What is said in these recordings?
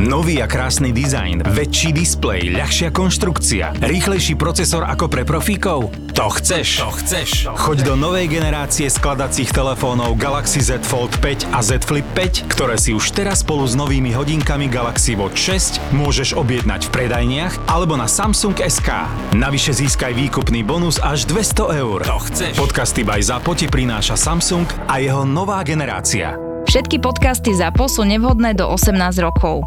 Nový a krásny dizajn, väčší displej, ľahšia konštrukcia, rýchlejší procesor ako pre profíkov? To chceš? To chceš? Choď do novej generácie skladacích telefónov Galaxy Z Fold 5 a Z Flip 5, ktoré si už teraz spolu s novými hodinkami Galaxy Watch 6 môžeš objednať v predajniach alebo na Samsung SK. Navyše získaj výkupný bonus až 200 eur. To chceš? Podcasty by Zapo ti prináša Samsung a jeho nová generácia. Všetky podcasty ZAPO sú nevhodné do 18 rokov.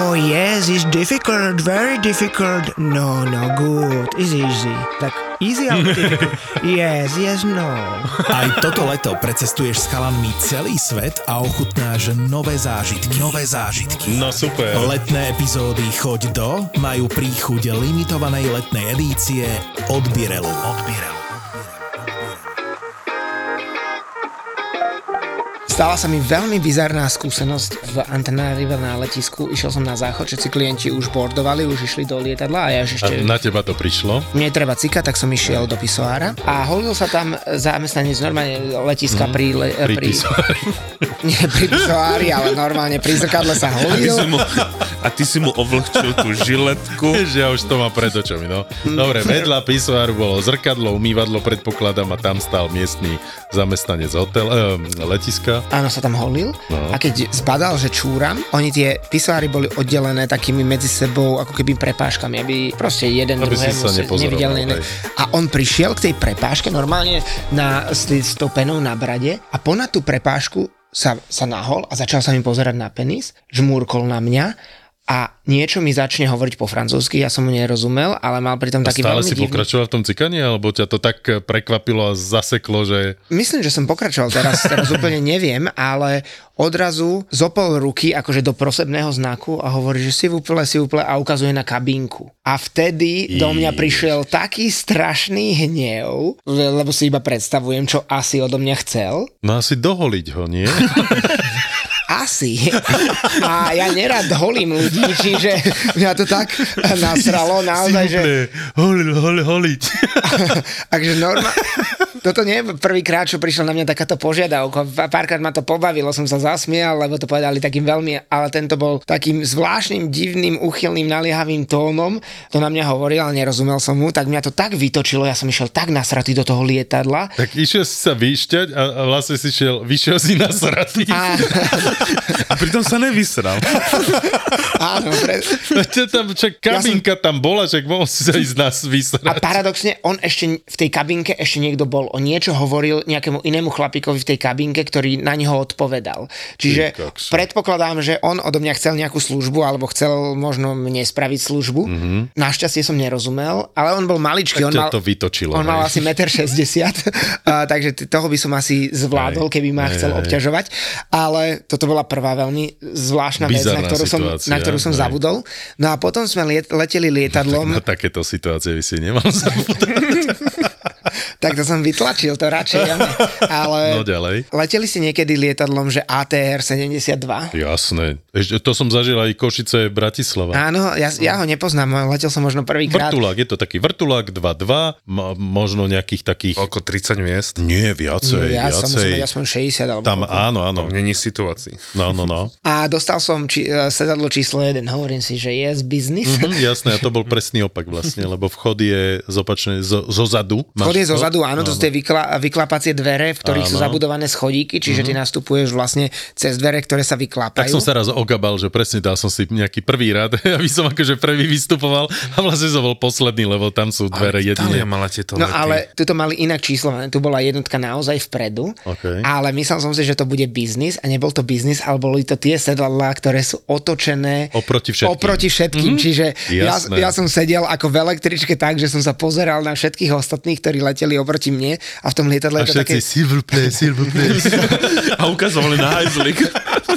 Oh yes, it's difficult, very difficult. No, no, good, it's easy. Tak easy alebo difficult? Yes, yes, no. Aj toto leto precestuješ s chalanmi celý svet a ochutnáš nové zážitky. Nové zážitky. No super. Letné epizódy Choď do majú príchuť limitovanej letnej edície od Birelu. Od Birelu. Stala sa mi veľmi bizarná skúsenosť v Antananarive na letisku. Išiel som na záchod, všetci klienti už bordovali, už išli do lietadla a ja ešte... A na teba to prišlo? Mne treba cika, tak som išiel do pisoára a holil sa tam zamestnanec normálne letiska mm, pri... Le, pri, pri Nie pri pisoári, ale normálne pri zrkadle sa holil. A, mu, a ty si mu ovlhčil tú žiletku. Že ja už to mám pred očami, no. Dobre, vedľa pisoáru bolo zrkadlo, umývadlo, predpokladám, a tam stál miestný zamestnanec hotel, eh, letiska. Áno, sa tam holil no. a keď zbadal, že čúram, oni tie pisoáry boli oddelené takými medzi sebou ako keby prepáškami, aby proste jeden aby druhému sa nevidel. Ne... A on prišiel k tej prepáške normálne na, s, s tou penou na brade a ponad tú prepášku sa, sa nahol a začal sa mi pozerať na penis, žmúrkol na mňa a niečo mi začne hovoriť po francúzsky, ja som mu nerozumel, ale mal pritom taký stále veľmi si divný... pokračoval v tom cikaní, alebo ťa to tak prekvapilo a zaseklo, že... Myslím, že som pokračoval teraz, teraz úplne neviem, ale odrazu zopol ruky akože do prosebného znaku a hovorí, že si úplne, si úplne a ukazuje na kabínku. A vtedy do mňa prišiel taký strašný hnev, lebo si iba predstavujem, čo asi odo mňa chcel. No asi doholiť ho, nie? Asi. A ja nerad holím ľudí, čiže mňa to tak nasralo naozaj, že... Holi, holi, holiť. Takže normálne... Toto nie je prvýkrát, čo prišla na mňa takáto požiadavka. Párkrát ma to pobavilo, som sa zasmial, lebo to povedali takým veľmi, ale tento bol takým zvláštnym, divným, uchylným, naliehavým tónom. To na mňa hovoril, ale nerozumel som mu, tak mňa to tak vytočilo, ja som išiel tak nasratý do toho lietadla. Tak išiel si sa vyšťať a, a vlastne si šiel, vyšiel si nasratý. A... a pritom sa nevysral. Áno, pre... tam, čak, kabinka ja som... tam bola, čak mohol si sa ísť nás vysrať. A paradoxne, on ešte v tej kabinke ešte niekto bol on niečo hovoril nejakému inému chlapíkovi v tej kabinke, ktorý na neho odpovedal. Čiže predpokladám, že on odo mňa chcel nejakú službu, alebo chcel možno mne spraviť službu. Mm-hmm. Našťastie som nerozumel, ale on bol maličký. on mal, to vytočilo. On mal asi 1,60 m, takže toho by som asi zvládol, keby ma aj, chcel aj, obťažovať. Ale toto bola prvá veľmi zvláštna vec, na ktorú som, na ktorú som zabudol. No a potom sme liet, leteli lietadlom. No, tak na takéto situácie by si nemal zabudať. tak to som vytlačil, to radšej. Ja Ale no ďalej. leteli si niekedy lietadlom, že ATR 72? Jasné. Ešte, to som zažil aj Košice Bratislava. Áno, ja, ja ho nepoznám, letel som možno prvýkrát. Vrtulák, je to taký vrtulák 2-2, možno nejakých takých... Oko 30 miest? Nie, viacej, ja viacej. Som, aspoň 60 alebo... Tam, áno, áno. Tam není situácií. No, no, no. A dostal som či, uh, sedadlo číslo 1, hovorím si, že yes, business. Mm-hmm, jasné, a to bol presný opak vlastne, lebo vchod je z opačne, zo, zo zadu. Vchod je zo zadu, áno, to sú tie vykla, vyklapacie dvere, v ktorých áno. sú zabudované schodíky, čiže mm-hmm. ty nastupuješ vlastne cez dvere, ktoré sa vyklapajú. Tak som sa raz ogabal, že presne dal som si nejaký prvý rad, aby som akože prvý vystupoval a vlastne som bol posledný, lebo tam sú dvere ale jedine. mala tieto no ale tu mali inak číslo, tu bola jednotka naozaj vpredu, okay. ale myslel som si, že to bude biznis a nebol to biznis, ale boli to tie sedadlá, ktoré sú otočené oproti všetkým. Oproti všetkým. Mm-hmm. Čiže ja, ja som sedel ako v električke tak, že som sa pozeral na všetkých ostatných, ktorí leteli oproti mne a v tom lietadle a je to také... s'il vous plaît, s'il vous plaît. a ukazovali na hajzlik.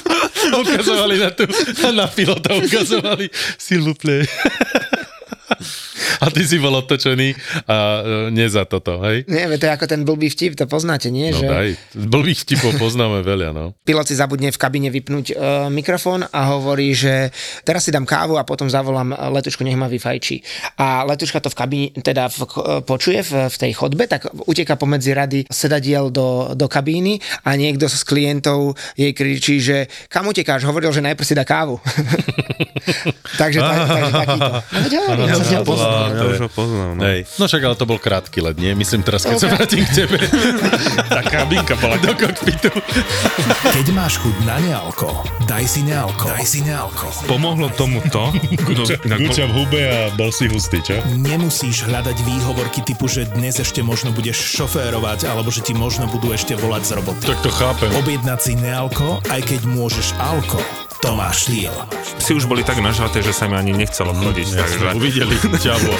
ukazovali na, tú, na pilota, ukazovali s'il vous plaît. A ty si bol otočený a e, nie za toto, hej? Nie, to je ako ten blbý vtip, to poznáte, nie? No že daj, blbých vtipov poznáme veľa, no. pilot si zabudne v kabíne vypnúť uh, mikrofón a hovorí, že teraz si dám kávu a potom zavolám letušku, nech ma vyfajčí. A letuška to v kabíne, teda v, uh, počuje v, v tej chodbe, tak uteka pomedzi rady sedadiel do, do kabíny a niekto z klientov jej kričí, že kam utekáš? Hovoril, že najprv si dá kávu. takže, tak, takže takýto. No, veď hovorím, Ja, ja už ho poznám. No. Hej. No však ale to bol krátky let, nie? Myslím teraz, keď sa vrátim k tebe Tá kabinka bola do kokpitu. Keď máš chuť na nealko, daj si nealko. Daj si nealko. Pomohlo tomu to, no, Guča v hube a bol si hustý, čo? Nemusíš hľadať výhovorky typu, že dnes ešte možno budeš šoférovať, alebo že ti možno budú ešte volať z roboty. Tak to chápem. Objednať si nealko, aj keď môžeš alko, to máš štýl. psi už boli tak nažaté, že sa mi ani nechcelo chodiť. takže... Jasne, uvideli ťavo.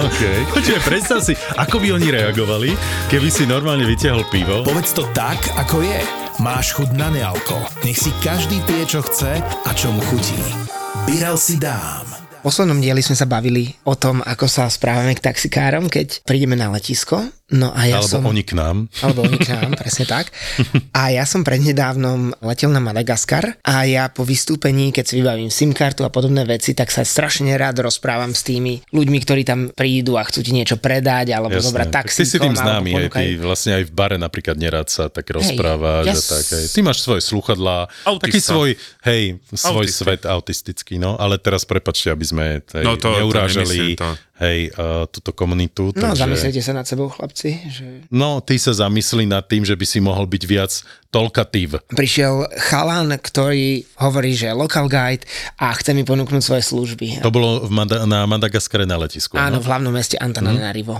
OK. Počkaj, predstav si, ako by oni reagovali, keby si normálne vytiahol pivo. Povedz to tak, ako je. Máš chuť na nealko. Nech si každý pije, čo chce a čo mu chutí. Birel si dám. Poslednom dieli sme sa bavili o tom, ako sa správame k taxikárom, keď prídeme na letisko. No a ja Alebo som... oni k nám. Alebo oni k nám, presne tak. A ja som prednedávnom letel na Madagaskar a ja po vystúpení, keď si vybavím SIM kartu a podobné veci, tak sa strašne rád rozprávam s tými ľuďmi, ktorí tam prídu a chcú ti niečo predať alebo Jasné. zobrať Tak. Ty si tým známy, aj ponúkaj- ty vlastne aj v bare napríklad nerád sa tak rozprávaš ja a tak. Aj. Ty máš svoje sluchadlá, Autista. taký svoj, hej, svoj Autista. svet autistický, no, ale teraz prepačte, aby sme tej, No to- to neurážali nemyslím to. hej, uh, túto komunitu. No, takže... zamyslite sa nad sebou, chlapci. Že... No, ty sa zamyslí nad tým, že by si mohol byť viac tolkatív. Prišiel chalan, ktorý hovorí, že je local guide a chce mi ponúknuť svoje služby. To bolo v Mada- na Madagaskare na letisku. Áno, no? v hlavnom meste Antananarivo.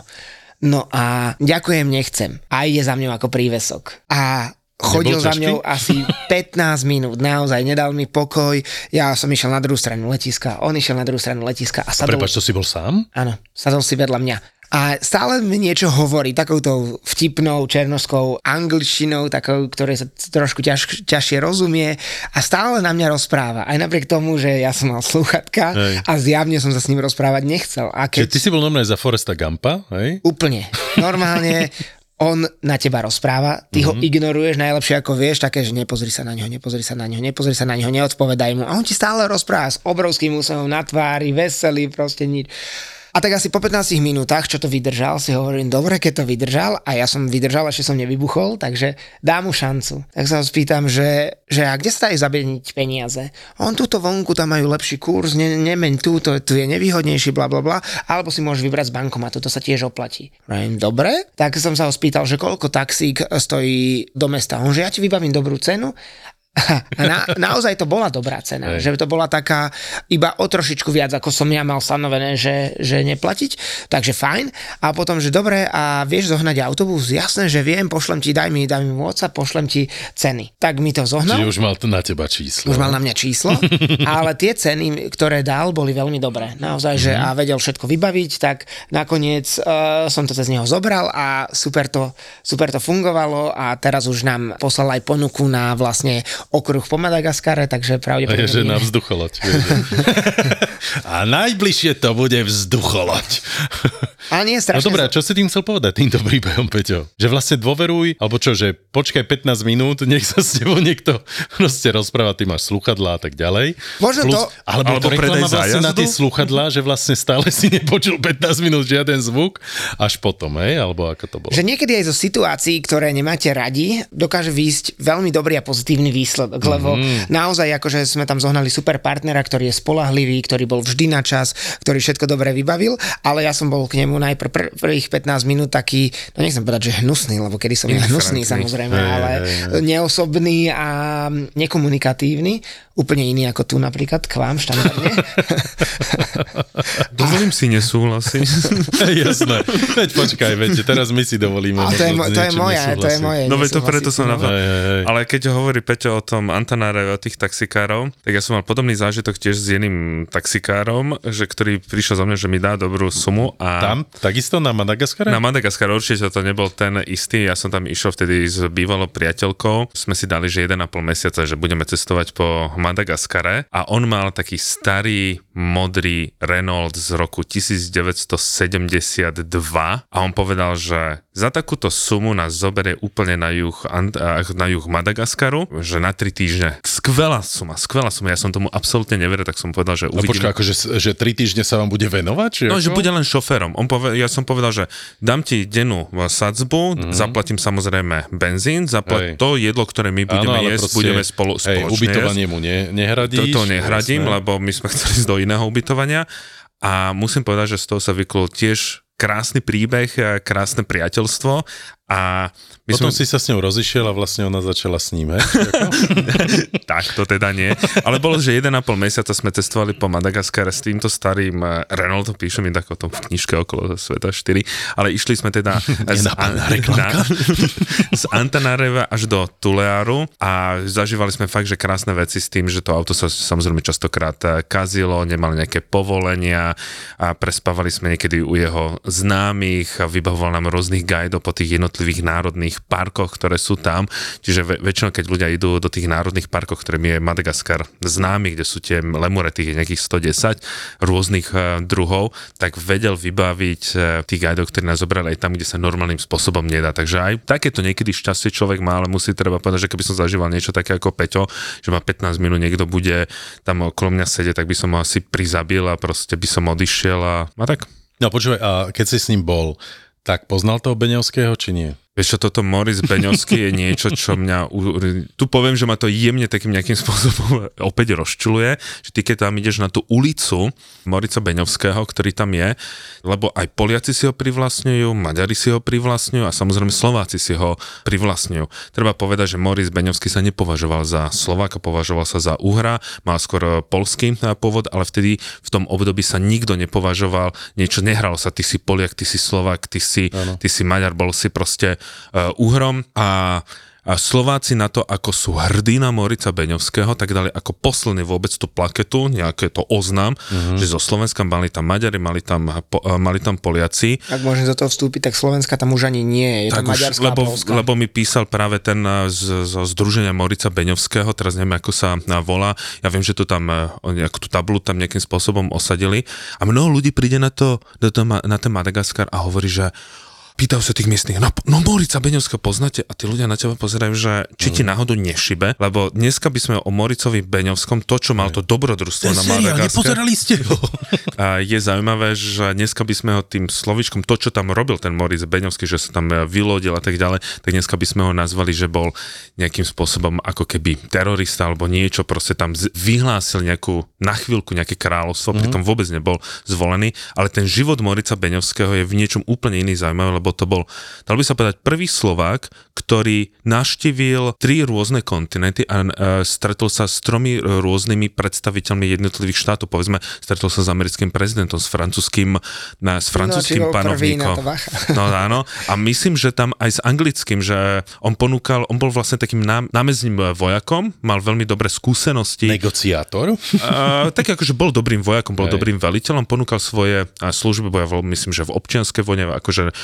No a ďakujem, nechcem. A ide za mňou ako prívesok. A chodil za mňou asi 15 minút, naozaj nedal mi pokoj. Ja som išiel na druhú stranu letiska, on išiel na druhú stranu letiska a sadol... Prepač, to si bol sám? Áno, sadol si vedľa mňa. A stále mi niečo hovorí, takouto vtipnou černoskou angličtinou, takou, ktorej sa trošku ťaž, ťažšie rozumie a stále na mňa rozpráva. Aj napriek tomu, že ja som mal slúchatka Hej. a zjavne som sa s ním rozprávať nechcel. A Čiže keď... ty si bol normálne za Foresta Gampa, hej? Úplne. Normálne on na teba rozpráva, ty ho ignoruješ najlepšie ako vieš, také, že nepozri sa na ňo, nepozri sa na ňo, nepozri sa na ňo, neodpovedaj mu. A on ti stále rozpráva s obrovským úsmevom na tvári, veselý, proste nič. A tak asi po 15 minútach, čo to vydržal, si hovorím, dobre, keď to vydržal a ja som vydržal, ešte som nevybuchol, takže dám mu šancu. Tak sa ho spýtam, že, že a kde sa dajú zabieniť peniaze? On túto vonku, tam majú lepší kurz, ne, nemeň túto, tu je nevýhodnejší, bla bla bla, alebo si môžeš vybrať z bankomatu, to sa tiež oplatí. Hovorím, dobre, tak som sa ho spýtal, že koľko taxík stojí do mesta. On, že ja ti vybavím dobrú cenu na, naozaj to bola dobrá cena, Hej. že to bola taká iba o trošičku viac, ako som ja mal stanovené, že, že neplatiť, takže fajn. A potom, že dobre, a vieš zohnať autobus? Jasné, že viem, pošlem ti, daj mi, daj mi WhatsApp, pošlem ti ceny. Tak mi to zohnal. Čiže už mal to na teba číslo. Už mal na mňa číslo, ale tie ceny, ktoré dal, boli veľmi dobré. Naozaj, že a vedel všetko vybaviť, tak nakoniec uh, som to cez neho zobral a super to, super to fungovalo a teraz už nám poslal aj ponuku na vlastne okruh po Madagaskare, takže A pravdepodobne... je, že na vzducholoď. a najbližšie to bude vzducholoď. Ale nie, No strašne... dobré, a čo si tým chcel povedať týmto príbehom, Peťo? Že vlastne dôveruj, alebo čo, že počkaj 15 minút, nech sa s tebou niekto proste rozpráva, ty máš sluchadlá a tak ďalej. Možno to- Alebo, alebo to reklama vlastne na tie sluchadlá, že vlastne stále si nepočul 15 minút žiaden zvuk, až potom, hej? Alebo ako to bolo? Že niekedy aj zo situácií, ktoré nemáte radi, dokáže výjsť veľmi dobrý a pozitívny výsledok, lebo Mhm. naozaj akože sme tam zohnali super partnera, ktorý je spolahlivý, ktorý bol vždy na čas, ktorý všetko dobre vybavil, ale ja som bol k nemu najprv pr- prvých 15 minút taký, no nechcem povedať, že hnusný, lebo kedy som ja hnusný samozrejme, ale neosobný a nekomunikatívny, úplne iný ako tu napríklad k vám štandardne. Dovolím si nesúhlasiť. Jasné. Veď počkaj, veď teraz my si dovolíme. A to je, mo- to je moje, to je nesúhlasiť. moje. No veď to nesúhlasiť preto som na to... Ale keď hovorí Peťo o tom Antanáre, o tých taxikárov, tak ja som mal podobný zážitok tiež s jedným taxikárom, že ktorý prišiel za mňa, že mi dá dobrú sumu a... Tam takisto na Madagaskare? Na Madagaskar určite to nebol ten istý, ja som tam išiel vtedy s bývalou priateľkou, sme si dali, že 1,5 mesiaca, že budeme cestovať po Madagaskare a on mal taký starý modrý Renault z roku 1972 a on povedal, že za takúto sumu nás zoberie úplne na juh, na juh Madagaskaru, že na 3 týždne. Skvelá suma, skvelá suma, ja som tomu absolútne neveril, tak som povedal, že No uvidíme. počkaj, akože, že tri týždne sa vám bude venovať? Či No, ako? že bude len šoférom. On pove, ja som povedal, že dám ti dennú sadzbu, mm-hmm. zaplatím samozrejme benzín, zaplat Hej. to jedlo, ktoré my budeme ale jesť, proste, budeme spolu, hej, spoločne ubytovanie jesť. mu ne, nehradíš. Toto nehradím, jasné. lebo my sme chceli ísť do iného ubytovania a musím povedať, že z toho sa vyklul tiež krásny príbeh, krásne priateľstvo a my Potom sme... si sa s ňou rozišiel a vlastne ona začala s ním, tak to teda nie. Ale bolo, že 1,5 mesiaca sme cestovali po Madagaskare s týmto starým eh, Renaultom, píšem mi tak o tom v knižke okolo sveta 4, ale išli sme teda z, Nenápadná na, z Antanareva až do Tulearu a zažívali sme fakt, že krásne veci s tým, že to auto sa samozrejme častokrát eh, kazilo, nemali nejaké povolenia a prespávali sme niekedy u jeho známych a vybavoval nám rôznych guidov po tých jednotlivých národných parkoch, ktoré sú tam. Čiže ve- väčšinou, keď ľudia idú do tých národných parkov, ktorým je Madagaskar známy, kde sú tie lemure, tých je nejakých 110 rôznych eh, druhov, tak vedel vybaviť eh, tých guidov, ktorí nás zobrali aj tam, kde sa normálnym spôsobom nedá. Takže aj takéto niekedy šťastie človek má, ale musí treba povedať, že keby som zažíval niečo také ako Peťo, že ma 15 minút niekto bude tam okolo mňa sedieť, tak by som ho asi prizabil a proste by som odišiel a, a tak. No počúvaj, a keď si s ním bol, tak poznal toho Beňovského, či nie? Vieš čo, toto Moris Beňovský je niečo, čo mňa... Tu poviem, že ma to jemne takým nejakým spôsobom opäť rozčuluje, že ty keď tam ideš na tú ulicu Morica Beňovského, ktorý tam je, lebo aj Poliaci si ho privlastňujú, Maďari si ho privlastňujú a samozrejme Slováci si ho privlastňujú. Treba povedať, že Moris Beňovský sa nepovažoval za Slováka, považoval sa za Uhra, mal skôr polský pôvod, ale vtedy v tom období sa nikto nepovažoval, niečo nehralo sa, ty si Poliak, ty si Slovák, ty si, ty si Maďar, bol si proste Uhrom a a Slováci na to, ako sú hrdí na Morica Beňovského, tak dali ako posledný vôbec tú plaketu, nejaké to oznam, mm-hmm. že zo Slovenska mali tam Maďari, mali tam, po, eh, mali tam Poliaci. Ak môžem do toho vstúpiť, tak Slovenska tam už ani nie je. Je Tak tam už, Maďarská lebo, Polska. lebo mi písal práve ten eh, z, zo Združenia Morica Beňovského, teraz neviem, ako sa eh, volá, ja viem, že to tam, eh, ako tú tabulu tam nejakým spôsobom osadili a mnoho ľudí príde na, to, na, to, na ten Madagaskar a hovorí, že pýtajú sa tých miestnych, no, no Morica Beňovského poznáte a tí ľudia na teba pozerajú, že či ti náhodou nešibe, lebo dneska by sme o Moricovi Beňovskom, to, čo mal to dobrodružstvo na Madagaskar, ste ho? a je zaujímavé, že dneska by sme ho tým slovičkom, to, čo tam robil ten Moritz Beňovský, že sa tam e, vylodil a tak ďalej, tak dneska by sme ho nazvali, že bol nejakým spôsobom ako keby terorista alebo niečo, proste tam vyhlásil nejakú, na chvíľku nejaké kráľovstvo, mm-hmm. pritom vôbec nebol zvolený, ale ten život Morica Beňovského je v niečom úplne iný zaujímavý, lebo to bol, dal by sa povedať, prvý Slovák, ktorý navštívil tri rôzne kontinenty a e, stretol sa s tromi e, rôznymi predstaviteľmi jednotlivých štátov. Povedzme, stretol sa s americkým prezidentom, s francúzským, na, s francúzským na panovníkom. No áno. A myslím, že tam aj s anglickým, že on ponúkal, on bol vlastne takým ná, námezným vojakom, mal veľmi dobré skúsenosti. Negociátor? Uh, tak akože bol dobrým vojakom, bol Hej. dobrým veliteľom, ponúkal svoje služby, boja vo- myslím, že v občianskej vojne, akože uh,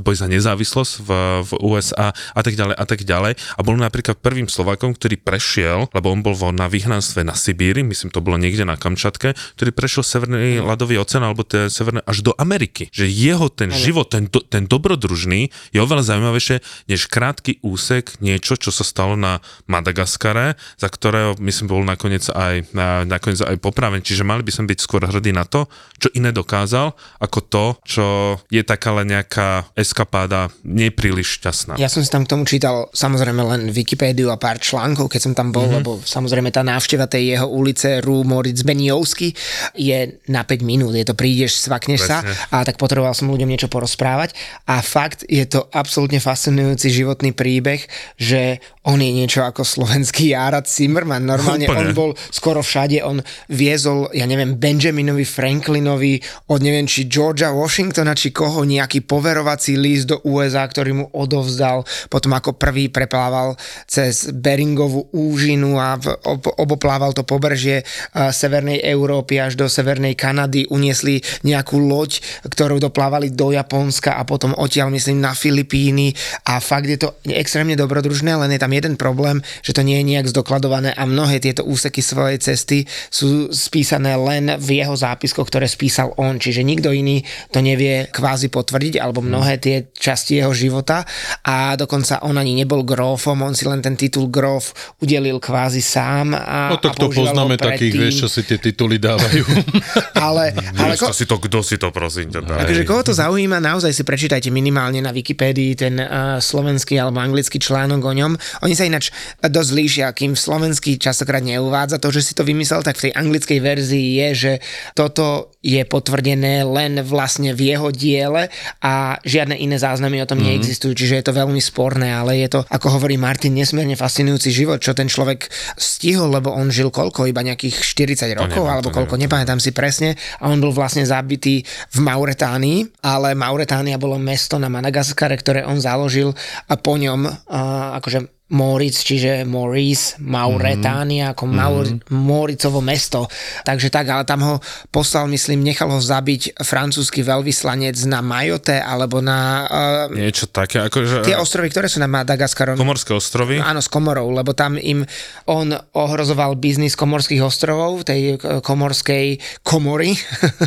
boj za nezávislosť v, v USA a tak ďalej a tak ďalej. A bol napríklad prvým Slovakom, ktorý prešiel, lebo on bol vo, na vyhnanstve na Sibíri, myslím, to bolo niekde na Kamčatke, ktorý prešiel Severný ľadový oceán alebo tie severné až do Ameriky. Že jeho ten život, ten, do, ten dobrodružný je oveľa zaujímavejšie než krátky úsek niečo, čo sa stalo na Madagaskare, za ktorého myslím bol nakoniec aj, na, nakoniec aj popraven. Čiže mali by som byť skôr hrdí na to, čo iné dokázal, ako to, čo je taká len nejaká eskapáda nepríliš šťastná. Ja som si tam k tomu čítal samozrejme len Wikipédiu a pár článkov, keď som tam bol, mm-hmm. lebo samozrejme tá návšteva tej jeho ulice Rú Moritz Beniovsky je na 5 minút, je to prídeš, svakneš sa Presne. a tak potreboval som ľuďom niečo porozprávať a fakt je to absolútne fascinujúci životný príbeh, že on je niečo ako slovenský Járad Zimmerman, normálne Úplne. on bol skoro všade, on viezol, ja neviem, Benjaminovi Franklinovi od neviem či Georgia Washingtona, či koho nejaký poverovací list do USA, ktorý mu odovzdal potom ako prvý preplával cez Beringovú úžinu a v, ob, oboplával to pobržie uh, severnej Európy až do severnej Kanady, uniesli nejakú loď, ktorú doplávali do Japonska a potom odtiaľ myslím na Filipíny. A fakt je to extrémne dobrodružné, len je tam jeden problém, že to nie je nejak zdokladované a mnohé tieto úseky svojej cesty sú spísané len v jeho zápiskoch, ktoré spísal on, čiže nikto iný to nevie kvázi potvrdiť, alebo mnohé tie časti jeho života a dokonca on ani nebol grófom, on si len ten titul gróf udelil kvázi sám. A, No tak a to poznáme takých, predtým. vieš, čo si tie tituly dávajú. Ale, ale ko, Ko... si to, kto si to prosím ťa dá. akože koho to zaujíma, naozaj si prečítajte minimálne na Wikipédii ten uh, slovenský alebo anglický článok o ňom. Oni sa ináč dosť líšia, kým v slovenský častokrát neuvádza to, že si to vymyslel, tak v tej anglickej verzii je, že toto je potvrdené len vlastne v jeho diele a žiadne iné záznamy o tom mm-hmm. neexistujú, čiže je to veľmi sporné, ale je to, ako hovorí Martin, nesmierne fascinujúci život, čo ten človek stihol, lebo on žil koľko, iba nejakých 40 rokov, neviem, alebo koľko, neviem, nepamätám si presne, a on bol vlastne zabitý v Mauretánii, ale Mauretánia bolo mesto na Madagaskare, ktoré on založil a po ňom a, akože Moritz, čiže Maurice, Mauretánia, ako Maur, Moricovo mesto. Takže tak, ale tam ho poslal, myslím, nechal ho zabiť francúzsky veľvyslanec na Majote alebo na uh, Niečo také, akože... tie ostrovy, ktoré sú na Madagaskarom. Komorské ostrovy. Áno, s Komorou, lebo tam im on ohrozoval biznis komorských ostrovov, tej eh, komorskej komory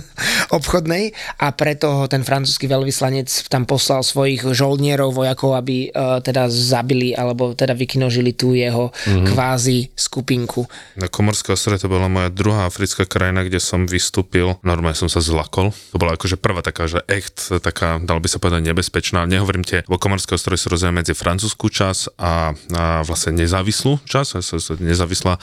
obchodnej a preto ho ten francúzsky veľvyslanec tam poslal svojich žoldnierov, vojakov, aby uh, teda zabili alebo teda vykinožili tú jeho mm-hmm. kvázi skupinku. Na Komorské ostrove to bola moja druhá africká krajina, kde som vystúpil. Normálne som sa zlakol. To bola akože prvá taká, že echt, taká, dal by sa povedať, nebezpečná. Nehovorím tie, bo Komorské ostrovy sú rozdielne medzi francúzskú časť a, a vlastne nezávislú časť, nezávislá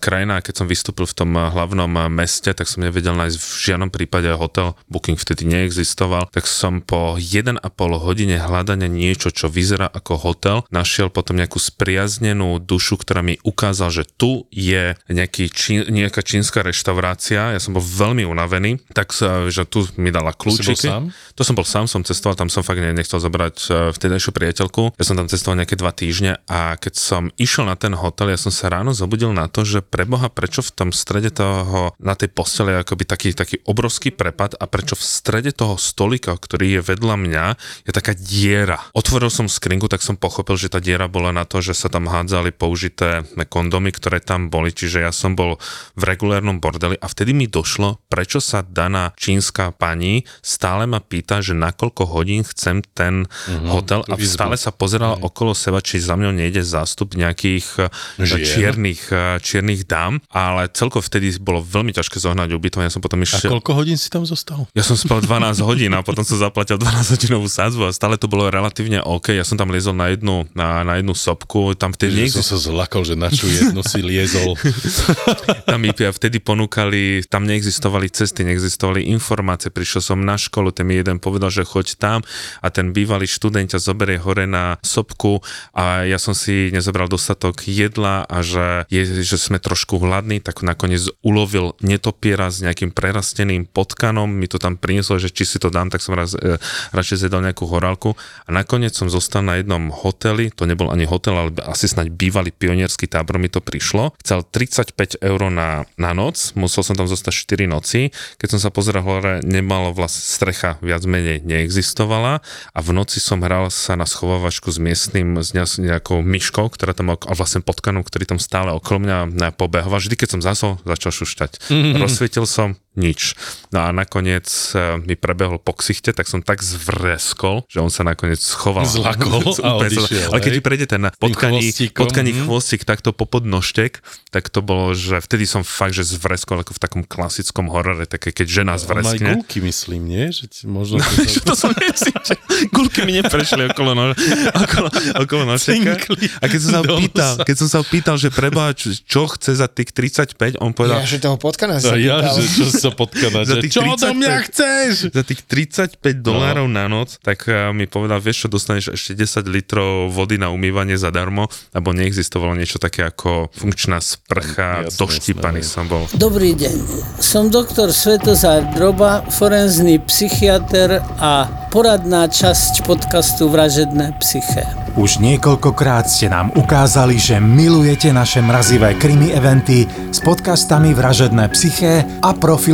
krajina. A keď som vystúpil v tom hlavnom meste, tak som nevedel nájsť v žiadnom prípade hotel. Booking vtedy neexistoval. Tak som po 1,5 hodine hľadania niečo, čo vyzerá ako hotel, našiel potom nejakú spriaznenú dušu, ktorá mi ukázal, že tu je nejaký čín, nejaká čínska reštaurácia. Ja som bol veľmi unavený, tak sa, že tu mi dala kľúčiky. Sám? To som bol sám, som cestoval, tam som fakt ne- nechcel zobrať e, vtedajšiu priateľku. Ja som tam cestoval nejaké dva týždne a keď som išiel na ten hotel, ja som sa ráno zobudil na to, že preboha, prečo v tom strede toho, na tej postele je akoby taký, taký obrovský prepad a prečo v strede toho stolika, ktorý je vedľa mňa, je taká diera. Otvoril som skrinku, tak som pochopil, že tá diera bola na to, že sa tam hádzali použité kondomy, ktoré tam boli, čiže ja som bol v regulárnom bordeli a vtedy mi došlo, prečo sa daná čínska pani stále ma pýta, že na koľko hodín chcem ten mm-hmm, hotel a stále sa pozerala mm. okolo seba, či za mňou nejde zástup nejakých eh, Žien. čiernych, eh, čiernych dám, ale celkovo vtedy bolo veľmi ťažké zohnať ubytovanie, ja som potom A išiel... koľko hodín si tam zostal? Ja som spal 12 hodín a potom som zaplatil 12 hodinovú sádzbu a stále to bolo relatívne OK. Ja som tam liezol na jednu, na, na jednu sopku, tam vtedy Že som sa zlakol, že na čo jednu si liezol. tam mi vtedy ponúkali, tam neexistovali cesty, neexistovali informácie, prišiel som na školu, ten mi jeden povedal, že choď tam a ten bývalý študent ťa zoberie hore na sopku a ja som si nezobral dostatok jedla a že, je, že sme trošku hladní, tak nakoniec ulovil netopiera s nejakým prerasteným potkanom, mi to tam prinieslo, že či si to dám, tak som raz, e, radšej zjedol nejakú horálku. A nakoniec som zostal na jednom hoteli, to nebol ani hotel, ale asi snáď bývalý pionierský tábor mi to prišlo. Chcel 35 eur na, na noc, musel som tam zostať 4 noci. Keď som sa pozeral hore, nemalo vlastne strecha viac menej neexistovala a v noci som hral sa na schovávačku s miestnym, s ne- nejakou myškou, ktorá tam, a vlastne potkanom, ktorý tam stále okolo mňa ne, pobehoval. Vždy, keď som zasol, začal šušťať. Mm-hmm. Rozsvietil som, nič. No a nakoniec e, mi prebehol po ksichte, tak som tak zvreskol, že on sa nakoniec schoval. Zlakol a odišiel, Ale keď ti prejde ten potkaní, chvostíkom, potkaní mhm. chvostík takto po podnožtek, tak to bolo, že vtedy som fakt, že zvreskol ako v takom klasickom horore, také keď žena zvreskne. gulky, myslím, nie? Že ti možno... Že to som nemyslel, že gulky mi neprešli okolo, no, okolo, okolo. Cinkli A keď som sa pýtal, keď som sa pýtal, že preba, čo, čo chce za tých 35, on povedal, Ja, že toho potkana sa ja, pýtal. že čo sa potkanať, Za že tých čo do 35 mňa chceš? Za tých 35 dolárov na noc, tak eh, mi povedal, vieš čo, dostaneš ešte 10 litrov vody na umývanie zadarmo, lebo neexistovalo niečo také ako funkčná sprcha, Jasné, doštípaný jasné. som bol. Dobrý deň, som doktor Svetozár Droba, forenzný psychiatr a poradná časť podcastu Vražedné psyché. Už niekoľkokrát ste nám ukázali, že milujete naše mrazivé krimi eventy s podcastami Vražedné psyché a Profil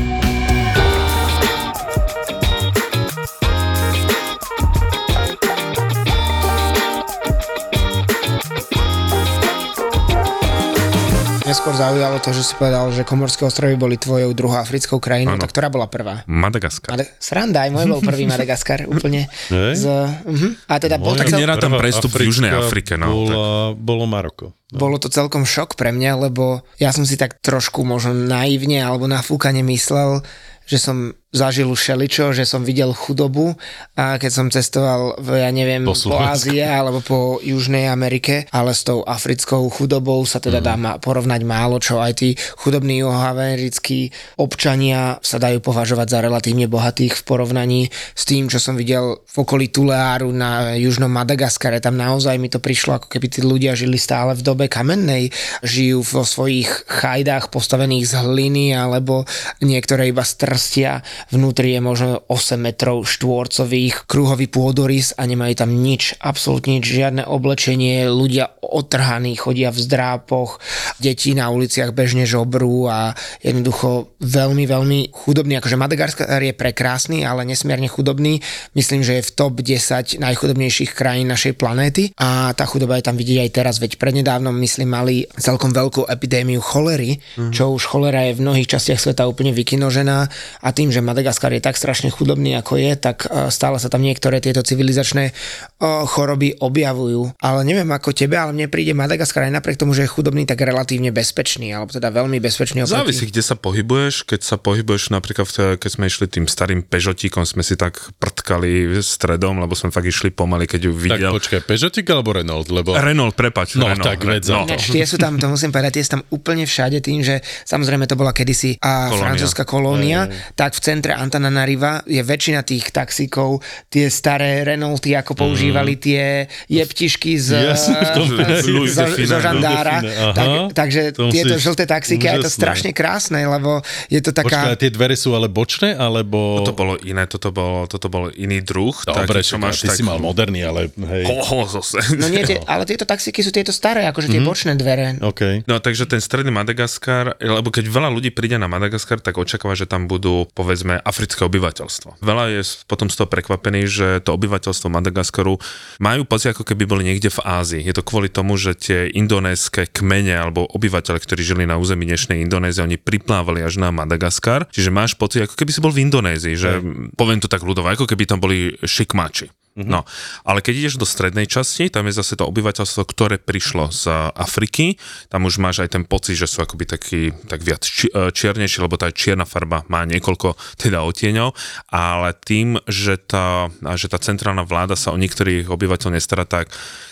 Neskôr zaujalo to, že si povedal, že Komorské ostrovy boli tvojou druhou africkou krajinou, tak ktorá bola prvá? Madagaskar. Mada- Sranda, aj môj bol prvý Madagaskar, úplne. Z, uh-huh. A teda bol to, Tak cel- tam prestup v Južnej Afrike, no, Bola, bolo Maroko. bolo to celkom šok pre mňa, lebo ja som si tak trošku možno naivne alebo nafúkane myslel, že som zažil už šeličo, že som videl chudobu a keď som cestoval v, ja neviem, Po po. Ázie alebo po Južnej Amerike, ale s tou africkou chudobou sa teda dá ma- porovnať málo, čo aj tí chudobní juhoamerickí občania sa dajú považovať za relatívne bohatých v porovnaní s tým, čo som videl v okolí Tuleáru na južnom Madagaskare. Tam naozaj mi to prišlo, ako keby tí ľudia žili stále v dobe kamennej, žijú vo svojich chajdách postavených z hliny alebo niektoré iba z trstia vnútri je možno 8 metrov štvorcových, kruhový pôdorys a nemajú tam nič, absolútne nič, žiadne oblečenie, ľudia otrhaní, chodia v zdrápoch, deti na uliciach bežne žobrú a jednoducho veľmi, veľmi chudobný, akože Madagaskar je prekrásny, ale nesmierne chudobný, myslím, že je v top 10 najchudobnejších krajín našej planéty. A tá chudoba je tam vidieť aj teraz, veď prednedávnom myslím mali celkom veľkú epidémiu cholery, čo už cholera je v mnohých častiach sveta úplne vykinožená. A tým, že Madagaskar je tak strašne chudobný, ako je, tak eh, stále sa tam niektoré tieto civilizačné eh, choroby objavujú. Ale neviem ako tebe, ale mne príde Madagaskar aj napriek tomu, že je chudobný, tak relatívne bezpečný, alebo teda veľmi bezpečný. oproti- Závisí, kde sa pohybuješ. Keď sa pohybuješ napríklad, keď sme išli tým starým Pežotíkom, sme si tak prtkali stredom, lebo sme fakt išli pomaly, keď ju Tak videl. počkaj, Peugeotik alebo Renault? Lebo... Renault, prepač. No, Renault, tak za no. tie sú tam, to musím povedať, tie sú tam úplne všade tým, že samozrejme to bola kedysi a Kolónia. francúzska kolónia, tak v centre Antananariva je väčšina tých taxíkov, tie staré Renaulty, ako používali tie jeptišky z, Jasne, tom Louis zo, Delfine, zo no. žandára. Tak, takže to tieto žlté taxíky, je to strašne krásne, lebo je to taká... Počkaj, tie dvere sú ale bočné, alebo... Toto bolo iné, toto bol, toto bol iný druh. Dobre, taký, čo máš ty tak... si mal moderný, ale hej. Oho, zase. No nie, tie, ale tieto taxíky sú tieto staré, akože tie bočné dvere. OK. No takže ten stredný Madagaskar, lebo keď veľa ľudí príde na Madagaskar, tak očakáva, že tam budú, povedzme, africké obyvateľstvo. Veľa je potom z toho prekvapený, že to obyvateľstvo Madagaskaru majú pocit, ako keby boli niekde v Ázii. Je to kvôli tomu, že tie indonéske kmene alebo obyvateľe, ktorí žili na území dnešnej Indonézie, oni priplávali až na Madagaskar. Čiže máš pocit, ako keby si bol v Indonézii, že poviem to tak ľudovo, ako keby tam boli šikmači. No, ale keď ideš do strednej časti, tam je zase to obyvateľstvo, ktoré prišlo z Afriky, tam už máš aj ten pocit, že sú akoby taký, tak viac či, e, čiernejší, lebo tá čierna farba má niekoľko teda odtieňov, ale tým, že tá, že tá centrálna vláda sa o niektorých obyvateľov nestará, tak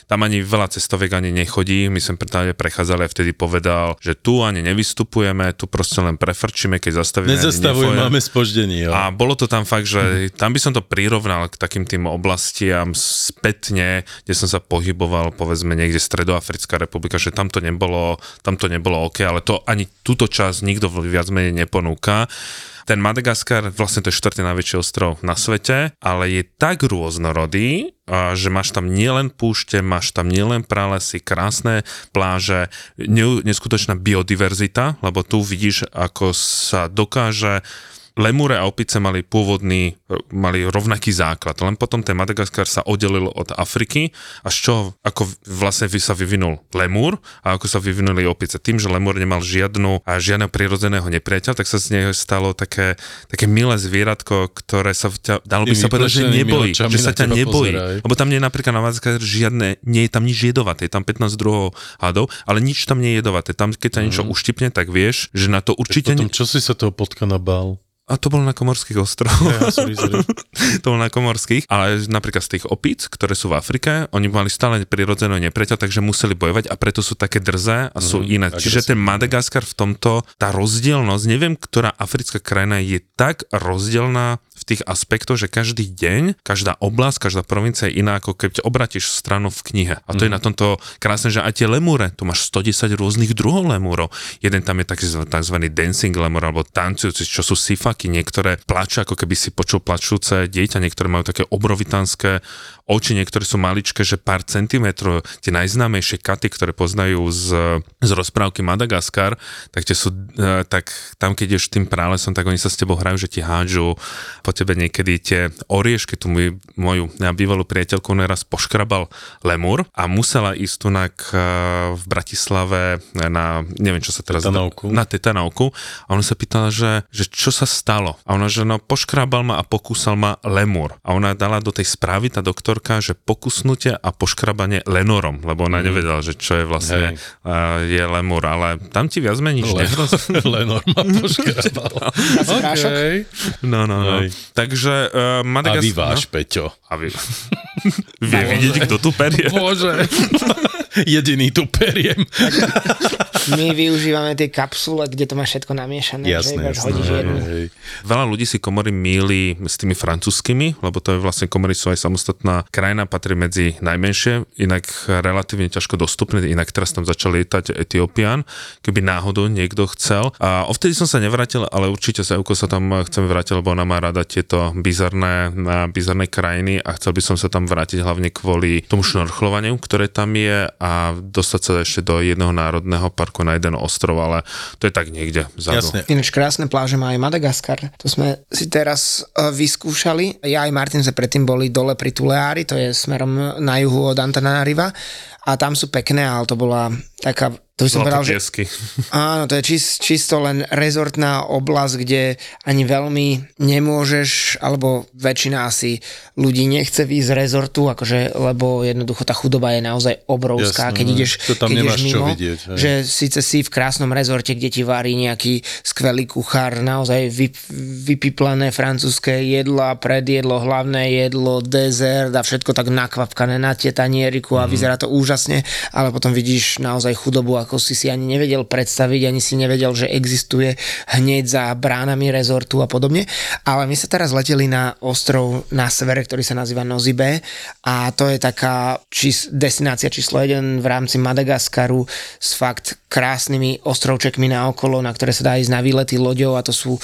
tam ani veľa cestoviek ani nechodí, my sme pre- prechádzali a vtedy povedal, že tu ani nevystupujeme, tu proste len prefrčíme, keď zastavíme. nefojem. máme spoždenie, jo. A bolo to tam fakt, že tam by som to prirovnal k takým tým oblastiam spätne, kde som sa pohyboval, povedzme niekde Stredoafrická republika, že tam to nebolo, tam to nebolo OK, ale to ani túto časť nikto viac menej neponúka. Ten Madagaskar, vlastne to je štvrtý najväčší ostrov na svete, ale je tak rôznorodý, že máš tam nielen púšte, máš tam nielen pralesy, krásne pláže, ne, neskutočná biodiverzita, lebo tu vidíš, ako sa dokáže lemure a opice mali pôvodný, e, mali rovnaký základ, len potom ten Madagaskar sa oddelil od Afriky a z čoho, ako vlastne sa vyvinul lemur a ako sa vyvinuli opice. Tým, že lemur nemal žiadnu a žiadneho prirodzeného nepriateľa, tak sa z neho stalo také, také milé zvieratko, ktoré sa, ťa, dalo by sa povedať, že nebojí, že sa ťa nebojí. pozerá, hej. Lebo tam nie je napríklad na Madagaskar žiadne, nie je tam nič jedovaté, je tam 15 druhov hadov, ale nič tam nie je jedovaté. Tam, keď sa niečo uštipne, tak vieš, že na to určite... Potom Ne... čo si sa toho potkana bál? A to bolo na Komorských ostrovoch. Ja, sorry, sorry. to bolo na Komorských, ale napríklad z tých opíc, ktoré sú v Afrike, oni mali stále prirodzeného nepriateľ, takže museli bojovať a preto sú také drzé a sú Mhm, iné. Čiže ten Madagaskar v tomto, tá rozdielnosť, neviem, ktorá africká krajina je tak rozdielná v tých aspektoch, že každý deň, každá oblasť, každá provincia je iná, ako keď obratíš stranu v knihe. A to je na tomto krásne, že aj tie lemúre, tu máš 110 rôznych druhov lemúrov. Jeden tam je taký tzv. dancing lemur, alebo tancujúci, čo sú sifaky, niektoré plačú, ako keby si počul plačúce dieťa, niektoré majú také obrovitánske oči, niektoré sú maličké, že pár centimetrov, tie najznámejšie katy, ktoré poznajú z, z rozprávky Madagaskar, tak, tie sú, e, tak tam, keď ideš tým prálesom, tak oni sa s tebou hrajú, že ti hádžu po tebe niekedy tie oriešky, tu môj, moju ja, bývalú priateľku raz poškrabal lemur a musela ísť tunak e, v Bratislave na, neviem čo sa teraz... Tetanovku. Na tetanovku a ona sa pýtala, že, že čo sa stalo. A ona, že no poškrabal ma a pokúsal ma lemur. A ona dala do tej správy, tá doktorka, že pokusnutie a poškrabanie lenorom, lebo ona nevedela, že čo je vlastne Hej. uh, je lemur, ale tam ti viac nič nehrozí. Lenor ma poškrabal. okay. No, no, no. Hej. Takže uh, A Madagaskar... vy váš, Peťo. A vy... Vie vidieť, kto tu perie. Bože. Jediný tu periem. My využívame tie kapsule, kde to má všetko namiešané. že Jasné, iba jasné. hej, hej. Veľa ľudí si komory míli s tými francúzskými, lebo to je vlastne komory sú aj samostatná krajina, patrí medzi najmenšie, inak relatívne ťažko dostupné, inak teraz tam začal lietať Etiópian, keby náhodou niekto chcel. A ovtedy som sa nevrátil, ale určite sa Euko sa tam chcem vrátiť, lebo ona má rada tieto bizarné, na bizarné krajiny a chcel by som sa tam vrátiť hlavne kvôli tomu šnorchlovaniu, ktoré tam je a dostať sa ešte do jedného národného parku na jeden ostrov, ale to je tak niekde vzadu. Jasne. Ináč krásne pláže má aj Madagaskar. To sme si teraz uh, vyskúšali. Ja aj Martin sme predtým boli dole pri Tuleári, to je smerom na juhu od Antananariva a tam sú pekné, ale to bola taká, to by som povedal, že. Áno, to je čist, čisto len rezortná oblasť, kde ani veľmi nemôžeš, alebo väčšina asi ľudí nechce výjsť z rezortu, akože, lebo jednoducho tá chudoba je naozaj obrovská, Jasné, keď no. ideš, To tam keď ideš mimo, vidieť, že síce si v krásnom rezorte, kde ti varí nejaký skvelý kuchár, naozaj vy, vypiplané francúzske jedla, predjedlo, hlavné jedlo, dezert a všetko tak nakvapkané na tie tanieriku a vyzerá to úžasne, ale potom vidíš naozaj chudobu, ako si si ani nevedel predstaviť, ani si nevedel, že existuje hneď za bránami rezortu a podobne. Ale my sa teraz leteli na ostrov na severe, ktorý sa nazýva Nozibe. A to je taká čís, destinácia číslo 1 v rámci Madagaskaru s fakt krásnymi ostrovčekmi na okolo, na ktoré sa dá ísť na výlety loďou. A to sú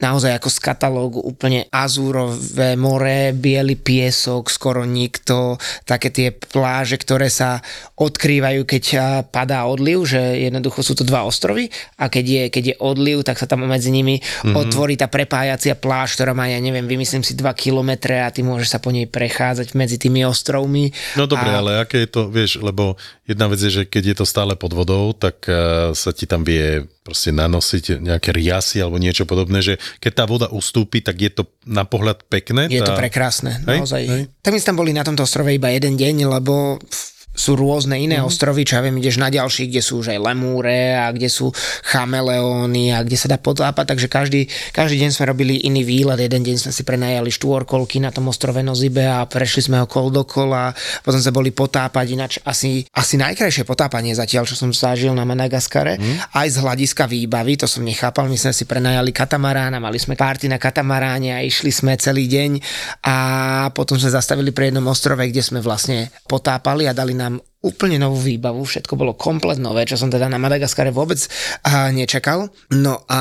naozaj ako z katalógu úplne azúrové more, biely piesok, skoro nikto, také tie pláže, ktoré sa odkrývajú, keď padá odliv, že jednoducho sú to dva ostrovy a keď je, keď je odliv, tak sa tam medzi nimi Mhm. mm-hmm. otvorí tá prepájacia pláž, ktorá má, ja neviem, vymyslím si 2 kilometre a ty môžeš sa po nej prechádzať medzi tými ostrovmi. No dobre, a... ale aké je to, vieš, lebo jedna vec je, že keď je to stále pod vodou, tak uh, sa ti tam vie proste nanosiť nejaké riasy alebo niečo podobné, že keď tá voda ustúpi, tak je to na pohľad pekné. Je to tá... prekrásne, Hej, naozaj. hej. Tak my sme tam boli na tomto ostrove iba jeden deň, lebo sú rôzne iné mm. ostrovy, čo ja viem, ideš na ďalší, kde sú už aj lemúre a kde sú chameleóny a kde sa dá potápať, takže každý, každý deň sme robili iný výlet, jeden deň sme si prenajali štvorkolky na tom ostrove Nozibe a prešli sme ho kol dokola, potom sme boli potápať, ináč asi, asi najkrajšie potápanie zatiaľ, čo som zažil na Madagaskare, mm. aj z hľadiska výbavy, to som nechápal, my sme si prenajali katamarán a mali sme párty na katamaráne a išli sme celý deň a potom sme zastavili pri jednom ostrove, kde sme vlastne potápali a dali nám úplne novú výbavu, všetko bolo komplet nové, čo som teda na Madagaskare vôbec a, nečakal. No a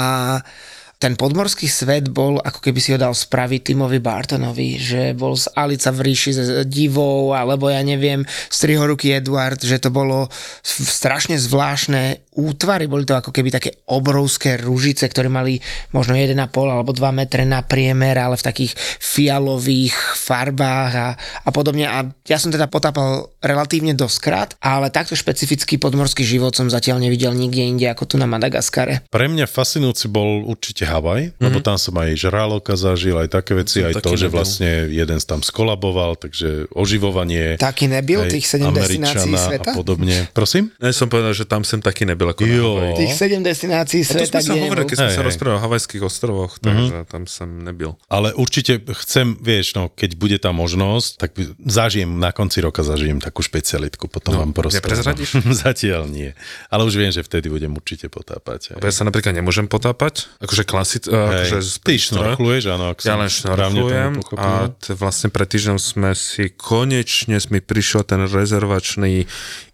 ten podmorský svet bol, ako keby si ho dal spraviť Timovi Bartonovi, že bol z Alica v ríši s divou, alebo ja neviem, z Trihoruky Eduard, že to bolo strašne zvláštne útvary, boli to ako keby také obrovské rúžice, ktoré mali možno 1,5 alebo 2 metre na priemer, ale v takých fialových farbách a, a podobne. A ja som teda potápal relatívne doskrát, ale takto špecifický podmorský život som zatiaľ nevidel nikde inde ako tu na Madagaskare. Pre mňa fascinujúci bol určite Havaj, mm-hmm. lebo tam som aj žraloka zažil, aj také veci, som aj to, nebyl. že vlastne jeden tam skolaboval, takže oživovanie. Taký nebyl tých 7 destinácií sveta? a podobne. Prosím? Ja som povedal, že tam sem taký nebyl ako jo. na Tých 7 destinácií sveta, to sme sa hovorili, keď sme sa rozprávali o havajských ostrovoch, takže tam som nebyl. Ale určite chcem, vieš, no, keď bude tá možnosť, tak zažijem, na konci roka zažijem takú špecialitku, potom No, vám proste. neprezradíš? Zatiaľ nie. Ale už viem, že vtedy budem určite potápať. Lebo ja sa napríklad nemôžem potápať, akože klasic, akože Ty prístroja. šnorchluješ, áno, ak Ja len šnorchlujem a t- vlastne pred týždňom sme si konečne mi prišiel ten rezervačný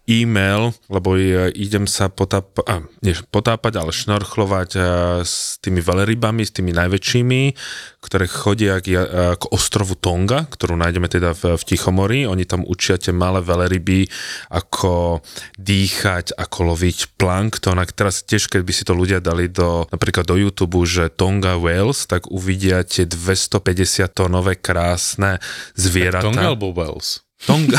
e-mail, lebo idem sa potápať, a, nie potápať, ale šnorchlovať a, s tými velerybami, s tými najväčšími, ktoré chodia k, ja- k ostrovu Tonga, ktorú nájdeme teda v, v Tichomori. Oni tam učia tie malé veleryby, ako dýchať, ako loviť plankton. A teraz tiež, keď by si to ľudia dali do, napríklad do YouTube, že Tonga Wales, tak uvidia tie 250 tónové krásne zvieratá. Tonga alebo Wells? Tonga.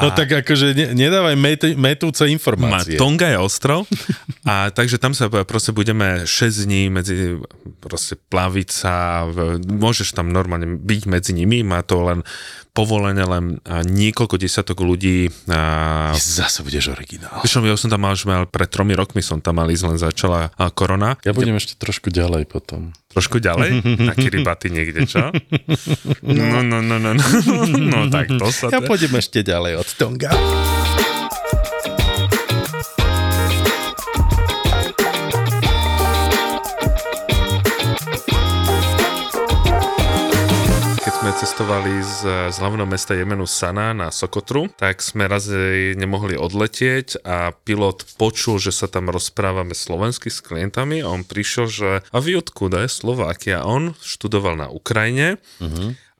No tak akože ne, nedávaj met, metúce Má, informácie. Tonga je ostrov a takže tam sa proste budeme 6 dní medzi proste plaviť sa, môžeš tam normálne byť medzi nimi, má to len povolenie len niekoľko desiatok ľudí. A, Zase budeš originál. Čo, ja som tam mal, mal pred tromi rokmi som tam mal ísť, len začala korona. Ja budem ešte trošku ďalej potom. Trošku ďalej, na Kiribati niekde, čo? No, no, no, no, no, no tak to sa... Ja pôjdem ešte ďalej od Tonga. Sme cestovali z, z hlavného mesta Jemenu Sana na Sokotru, tak sme raz nemohli odletieť a pilot počul, že sa tam rozprávame slovensky s klientami a on prišiel, že a vy odkuda je Slovákia? On študoval na Ukrajine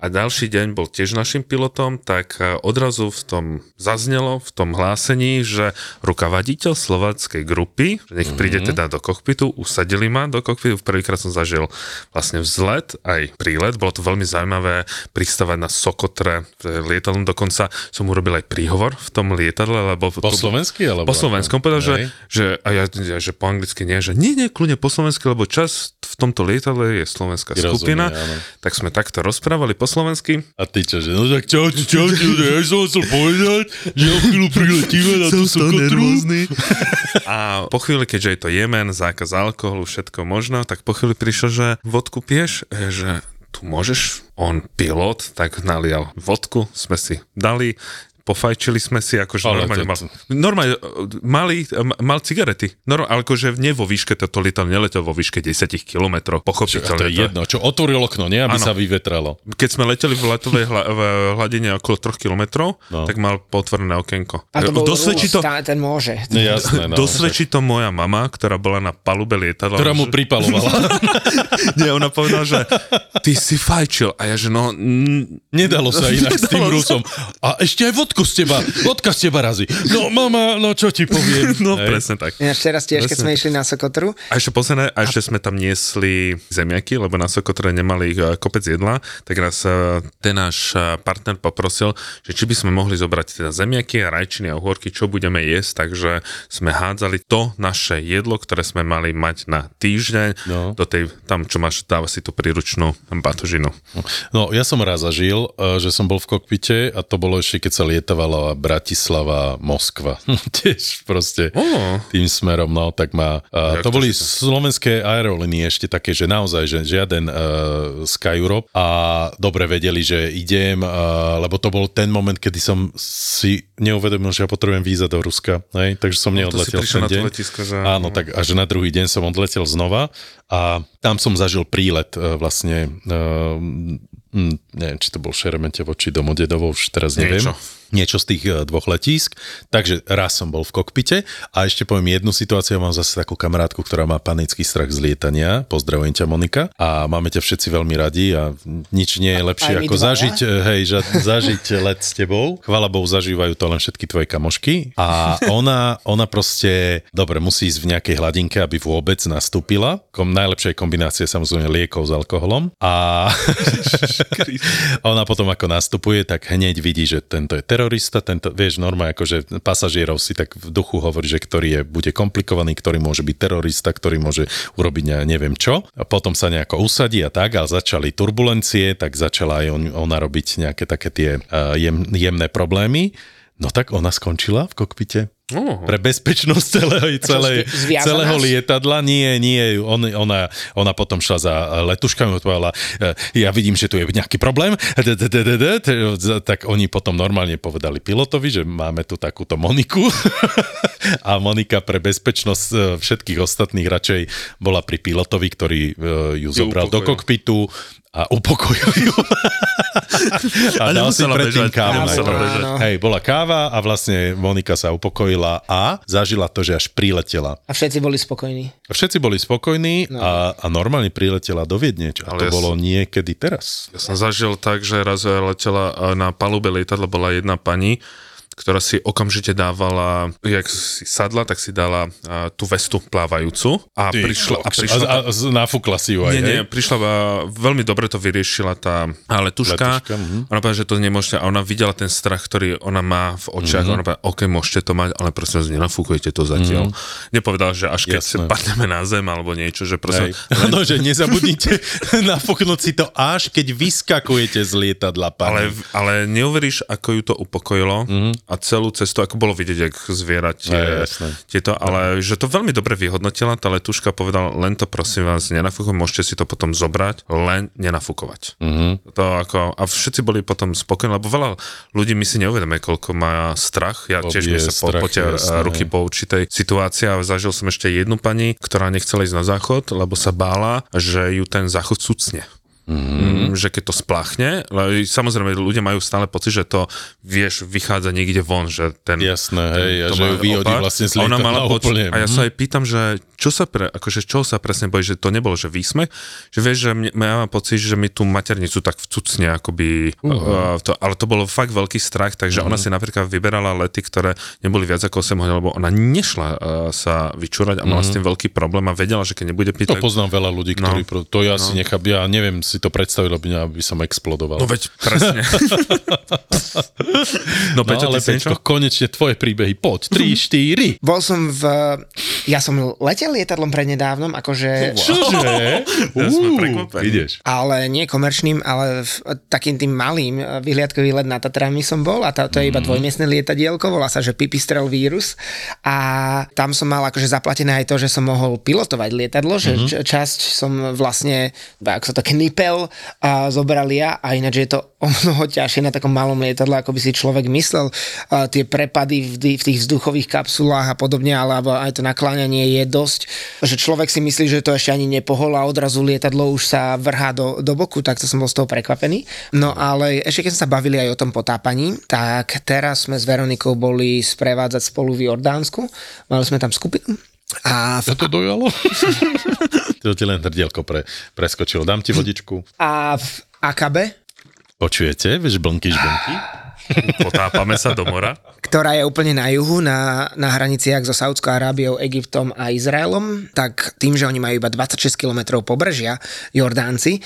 a ďalší deň bol tiež našim pilotom, tak e, odrazu v tom zaznelo, v tom hlásení, že rukavaditeľ slováckej grupy, že nech príde teda do kokpitu, usadili ma do kokpitu, prvýkrát som zažil vlastne vzlet, aj prílet, bolo to veľmi zaujímavé pristávať na Sokotre lietadlom, dokonca som urobil aj príhovor v tom lietadle, lebo... Po slovensky? Alebo Po slovensku, on povedal, že, že, a ja, že po anglicky nie, že nie, nie, kľudne po slovensky, lebo čas v tomto lietadle je slovenská Rozumie, skupina, áno. tak sme takto rozprávali po slovensky. A ty čo, že no tak čau, čau, čau, ja som chcel povedať, že o chvíľu priletíme na tú Sokotru. A po chvíli, keďže je to Jemen, zákaz alkoholu, všetko možno, tak po chvíli prišlo, že vodku piješ, E, že tu môžeš, on pilot, tak nalial vodku, sme si dali, pofajčili sme si, akože Ale normálne, to- mal, normálne mali, mal cigarety, no, ale akože nie vo výške, toto lietadlo neletel vo výške 10 kilometrov, Čo, a pochopiteľne. to je jedno, čo otvoril okno, nie, aby Áno. sa vyvetralo. Keď sme leteli v letovej hla, v hladine okolo 3 kilometrov, No. tak mal potvorené okienko. A to bol Dosvedčí to, tá, ten môže. No jasné, no. Dosvedčí to moja mama, ktorá bola na palube lietadla. Ktorá mu že- pripalovala. Nie, ona povedala, že ty si fajčil. A ja, že no... mm, Nedalo sa inak s tým Nedalo sa. Rusom. A ešte aj vodku z teba, vodka z teba razí. No mama, no čo ti poviem. No Hej. presne tak. Ináč teraz tiež, keď Presne. sme išli na Sokotru, A ešte posledné, a ešte sme tam niesli zemiaky, lebo na Sokotre nemali eh, kopec jedla, tak nás eh, ten náš eh, partner poprosil, že či by sme mohli zobrať teda zemiaky a rajčiny a uhorky, čo budeme jesť, takže sme hádzali to naše jedlo, ktoré sme mali mať na týždeň, No. do tej, tam čo máš, dáva si tú príručnú batožinu. No, ja som raz zažil, že som bol v kokpite a to bolo ešte, keď sa lietavalo Bratislava, Moskva. Tiež proste Ó. tým smerom, no, tak má... Uh, to to boli to? slovenské aerolínie ešte také, že naozaj, že žiaden uh, Sky Europe a dobre vedeli, že idem, uh, lebo to bol ten moment, kedy som si neuvedomil, že ja potrebujem víza do Ruska, hej, takže som No, neodletel prišiel ten deň. že- Áno, tak a že na druhý deň som odletel znova a tam som zažil prílet uh, vlastne uh, hm, neviem, či to bol Šeremetevo, či Domodedovo, už teraz neviem. Niečo. Niečo z tých e, dvoch letísk. Takže raz som bol v kokpite a ešte poviem jednu situáciu. Mám zase takú kamarátku, ktorá má panický strach z lietania. Pozdravujem ťa, Monika. A máme ťa všetci veľmi radi a nič nie je lepšie ako dvaja? zažiť, e, hej, ža, zažiť let s tebou. Chvala Bohu, zažívajú to len všetky tvoje kamošky. A ona, ona proste, dobre, musí ísť v nejakej hladinke, aby vôbec nastúpila. Kom, najlepšia je kombinácia samozrejme liekov s alkoholom. A ona potom ako nastupuje, tak hneď vidí, že tento je terorista, tento, vieš, normálne akože pasažierov si tak v duchu hovorí, že ktorý je, bude komplikovaný, ktorý môže byť terorista, ktorý môže urobiť ne, neviem čo. A potom sa nejako usadí a tak, ale začali turbulencie, tak začala aj on, ona robiť nejaké také tie uh, jem, jemné problémy. No tak ona skončila v kokpite. Oh. Pre bezpečnosť celého, celej, celého lietadla. Nie, nie, on, ona, ona potom šla za letuškami a povedala, e, ja vidím, že tu je nejaký problém. Tak oni potom normálne povedali pilotovi, že máme tu takúto Moniku. A Monika pre bezpečnosť e, všetkých ostatných radšej bola pri pilotovi, ktorý ju zobral do kokpitu a upokojil ju. A A dal si nemusela predtým bežať, kávu. nemusela najprv. bežať. Hej, bola káva a vlastne Monika sa upokojila a zažila to, že až priletela. A všetci boli spokojní. Všetci boli spokojní a, a normálne priletela do Viedne. A to Ale ja bolo som- niekedy teraz. Ja som zažil tak, že raz letela a na palube lietadla bola jedna pani, ktorá si okamžite dávala, jak si sadla, tak si dala a, tú vestu plávajúcu a prišla, a prišla a, a, z- nafúkla si ju aj, Nie, nie, prišla, a veľmi dobre to vyriešila tá letuška. Letuška, mhm. Ona povedala, že to nemôžete, a ona videla ten strach, ktorý ona má v očiach. Mhm. Ona povedala, OK, môžete to mať, ale prosím vás, nenafúkujte to zatiaľ. Nepovedala, že až keď Jasné. padneme na zem alebo niečo, že prosím, Hej. No, že nezabudnite nafúknuť si to až keď vyskakujete z lietadla, Ale, pani. ale neuveríš, ako ju to upokojilo a celú cestu, ako bolo vidieť, jak zviera tie, Hej, jasné. tieto, ale že to veľmi dobre vyhodnotila, tá letuška povedala, len to prosím vás nenafúkuj, môžete si to potom zobrať, len nenafúkovať. To ako, a všetci boli potom spokojní, lebo veľa ľudí my si neuvedomuje, koľko má strach. Ja tiež Fobie, mi sa po, jasné. ruky po určitej situácii a zažil som ešte jednu pani, ktorá nechcela ísť na záchod, lebo sa bála, že ju ten záchod cucne. Mm, že keď to spláchne, ale samozrejme ľudia majú stále pocit, že to vieš, vychádza niekde von, že ten... Jasné, hej, a to že má ju vyhodí opak. vlastne z A ona mala pocit, úplne. A ja sa aj pýtam, že čo sa, pre, akože čo sa presne bojí, že to nebolo, že výsmech, že vieš, že mne, ja mám pocit, že mi tú maternicu tak vcucne, akoby, uh, to, ale to bolo fakt veľký strach, takže ona si napríklad vyberala lety, ktoré neboli viac ako 8 hodín, lebo ona nešla uh, sa vyčúrať a mala s tým veľký problém a vedela, že keď nebude piť, To poznám veľa ľudí, No. ktorí... pro- To ja si nechám, ja neviem si to predstaviť, lebo mňa by som explodoval. No veď, presne. no, No Peťo, ale ty si niečo? Peťko, konečne tvoje príbehy, poď, 3, 4. Bol som v... Ja som letel lietadlom prednedávnom, akože... Čože? Ja Uú, prekvapení. Ideš. ale nie komerčným, ale v, takým tým malým eh, vyhliadkový let na Tatrami som bol a to je iba dvojmiestne lietadielko, volá sa, že Pipistrel vírus a tam som mal akože zaplatené aj to, že som mohol pilotovať lietadlo, že mm-hmm. časť som vlastne, ako sa to knipel a zobrali ja a ináč je to o mnoho ťažšie na takom malom lietadle, ako by si človek myslel. A tie prepady v, tých- vzduchových kapsulách a podobne, alebo aj to nakláňanie je dosť, že človek si myslí, že to ešte ani nepohol a odrazu lietadlo už sa vrhá do, do boku, tak to som bol z toho prekvapený. No ale ešte keď sme sa bavili aj o tom potápaní, tak teraz sme s Veronikou boli sprevádzať spolu v Jordánsku. Mali sme tam skupinu a v, To to dojalo? to ti len hrdielko pre, preskočilo. Dám ti vodičku. a v Akabe, Počujete? Vieš, blnky, žblnky? Potápame sa do mora. ktorá je úplne na juhu, na, na hraniciach so Saudskou Arábiou, Egyptom a Izraelom, tak tým, že oni majú iba 26 km pobrežia, Jordánci,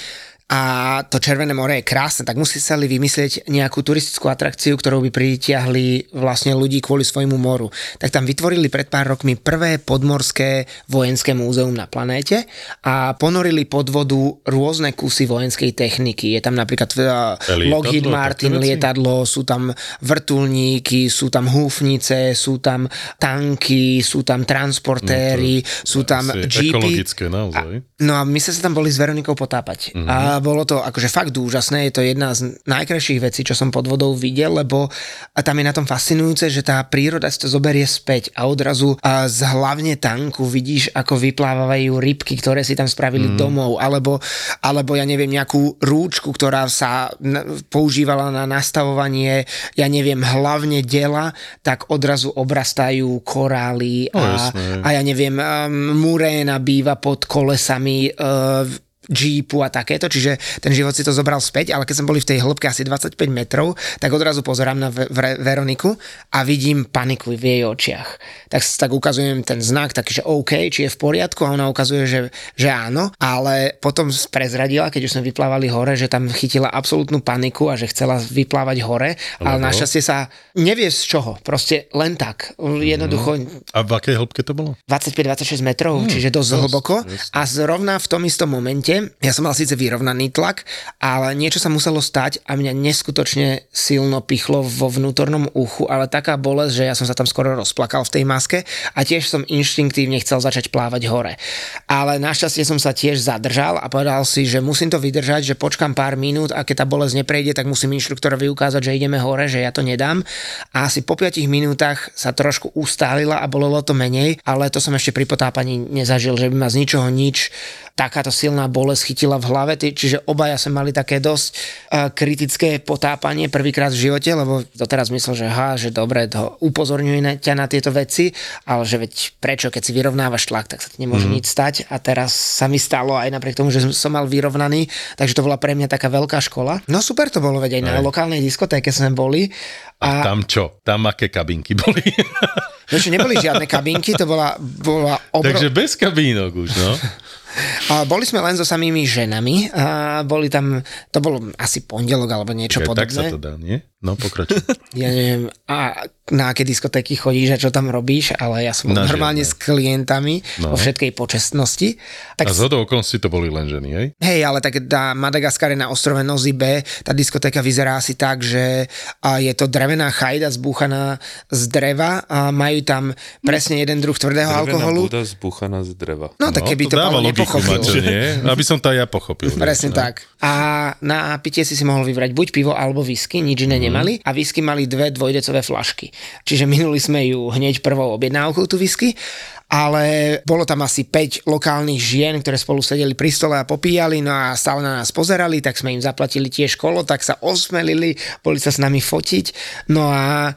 a to Červené more je krásne, tak museli vymyslieť nejakú turistickú atrakciu, ktorou by pritiahli vlastne ľudí kvôli svojmu moru. Tak tam vytvorili pred pár rokmi prvé podmorské vojenské múzeum na planéte a ponorili pod vodu rôzne kusy vojenskej techniky. Je tam napríklad uh, Lietadlo, Lockheed Martin lietadlo, sú tam vrtulníky, sú tam húfnice, sú tam tanky, sú tam transportéry, sú tam jeepy. ekologické naozaj. No a my sme sa tam boli s Veronikou potápať. Mhm. A A bolo to akože fakt úžasné, je to jedna z najkrajších vecí, čo som pod vodou videl, lebo a tam je na tom fascinujúce, že tá príroda si to zoberie späť a odrazu a z hlavne tanku vidíš, ako vyplávajú rybky, ktoré si tam spravili mm. domov, alebo, alebo ja neviem, nejakú rúčku, ktorá sa používala na nastavovanie, ja neviem, hlavne dela, tak odrazu obrastajú korály No, a, jasné. a ja neviem, um, muréna býva pod kolesami uh, Jeepu a takéto, čiže ten život si to zobral späť, ale keď sme boli v tej hĺbke asi 25 metrov, tak odrazu pozerám na Ve- Vre- Veroniku a vidím paniku v jej očiach. Tak, tak ukazujem ten znak, taký, že OK, či je v poriadku a ona ukazuje, že, že áno, ale potom prezradila, keď už sme vyplávali hore, že tam chytila absolútnu paniku a že chcela vyplávať hore, ale Lebo? našťastie sa nevie z čoho, proste len tak. Jednoducho A v akej hĺbke to bolo? 25-26 metrov, hmm, čiže dosť dosť, hlboko. jasne. A zrovna v tom istom momente, ja som mal síce vyrovnaný tlak, ale niečo sa muselo stať a mňa neskutočne silno pichlo vo vnútornom uchu, ale taká bolesť, že ja som sa tam skoro rozplakal v tej maske a tiež som inštinktívne chcel začať plávať hore. Ale našťastie som sa tiež zadržal a povedal si, že musím to vydržať, že počkam pár minút a keď tá bolesť neprejde, tak musím inštruktorovi ukázať, že ideme hore, že ja to nedám. A asi po 5 minútach sa trošku ustálila a bolelo to menej, ale to som ešte pri potápaní nezažil, že by ma z ničoho nič takáto silná bolesť chytila v hlave, čiže obaja sme mali také dosť uh, kritické potápanie prvýkrát v živote, lebo doteraz myslel, že ha, že dobre, to upozorňuje na, ťa na tieto veci, ale že veď prečo, keď si vyrovnávaš tlak, tak sa ti nemôže mm. nič stať a teraz sa mi stalo aj napriek tomu, že som mal vyrovnaný, takže to bola pre mňa taká veľká škola. No super to bolo, veď aj na Hej. lokálnej diskotéke sme boli A tam čo? Tam aké kabinky boli? Vieš, neboli žiadne kabinky, to bola, bola obro... Takže bez kabínok už, no. A boli sme len so samými ženami a boli tam, to bolo asi pondelok alebo niečo Kaj, tak podobné. sa to dá, nie? No, pokračuj. Ja neviem, a na aké diskotéky chodíš a čo tam robíš, ale ja som bol Na normálne žiadne. s klientami No. vo všetkej počestnosti. Tak A z okolností to boli len ženy, hej? Hej, ale tak na Madagaskare na ostrove Nozy B, tá diskotéka vyzerá asi tak, že a je to drevená chajda zbúchaná z dreva a majú tam presne jeden druh tvrdého alkoholu. Buda zbuchaná z dreva. No tak keby to, dáva Paolo nepochopil. Maťo, nie? Aby som to aj ja pochopil. Presne no. tak. A na pitie si si mohol vybrať buď pivo alebo whisky, nič iné Mhm. nemali. A whisky mali dve dvojdecové flašky. Čiže minuli sme ju hneď prvou objednávkou, tú whisky. Ale bolo tam asi 5 lokálnych žien, ktoré spolu sedeli pri stole a popíjali, no a stále na nás pozerali, tak sme im zaplatili tiež kolo, tak sa osmelili, boli sa s nami fotiť. No a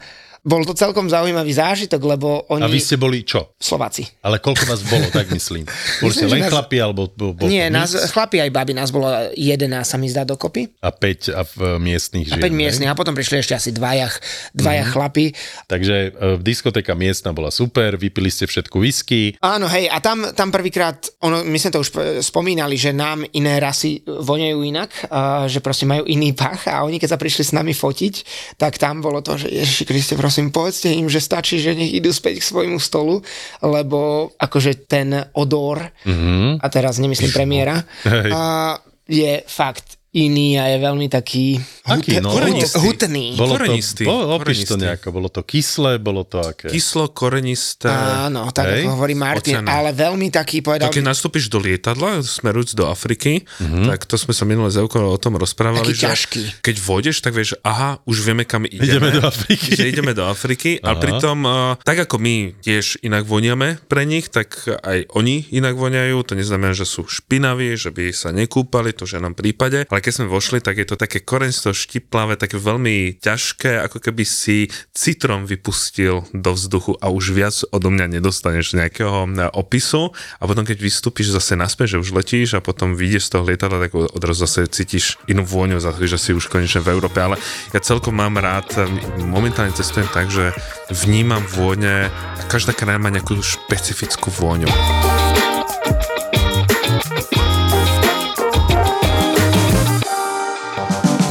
bol to celkom zaujímavý zážitok, lebo oni... A vy ste boli čo? Slováci. Ale koľko vás bolo, tak myslím. Boli ste len nás- chlapi, alebo bol, Nie, nás, chlapi aj baby, nás bolo 11 sa mi zdá dokopy. A 5 a v, miestných A žien. 5 hej? miestnych a potom prišli ešte asi dvaja, dvaja mm-hmm. chlapi. Takže e, diskotéka miestna bola super, vypili ste všetku whisky. Áno, hej, a tam, tam prvýkrát, ono, my sme to už p- spomínali, že nám iné rasy voňajú inak, a že proste majú iný pach a oni keď sa prišli s nami fotiť, tak tam bolo to, že Ježiši Kriste, prosím, povedzte im, že stačí, že nech idú späť k svojmu stolu, lebo akože ten odor, mm-hmm. a teraz nemyslím premiéra, a je fakt iný a je veľmi taký Aký, no? hut- hutný. Bolo to, Korenistý, bo, opíš to korenistý. nejako, bolo to kyslé, bolo to aké? Kyslo, korenisté. Áno, tak Hej, ako hovorí Martin, oceáne. ale veľmi taký, povedal Tak keď nastúpiš do lietadla, smerujúc do Afriky, mm-hmm. tak to sme sa minule z Euko o tom rozprávali, Taký že ťažký. keď vodeš, tak vieš, aha, už vieme, kam ideme. Ideme do Afriky. Že ideme do Afriky, ale pritom, uh, tak ako my tiež inak voniame pre nich, tak aj oni inak voňajú, to neznamená, že sú špinaví, že by sa nekúpali, to v žiadnom prípade, ale keď sme vošli, tak je to také korenisto štiplavé, také veľmi ťažké, ako keby si citrom vypustil do vzduchu a už viac odo mňa nedostaneš nejakého e, opisu a potom keď vystúpiš zase naspäť, že už letíš a potom vyjdeš z toho lietadla, tak odrazu zase cítiš inú vôňu, za že si už konečne v Európe, ale ja celkom mám rád, e, momentálne cestujem tak, že vnímam vône, každá krajina má nejakú špecifickú vôňu.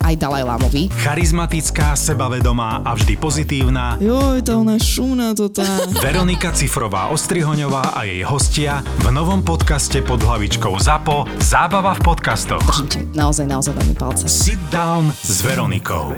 aj Dalaj Lámovi. Charizmatická, sebavedomá a vždy pozitívna Joj, tá ona šumná to tá. Veronika Cifrová Ostrihoňová a jej hostia v novom podcaste pod hlavičkou ZAPO Zábava v podcastoch. Držím naozaj, naozaj veľmi palce. Sit down s Veronikou.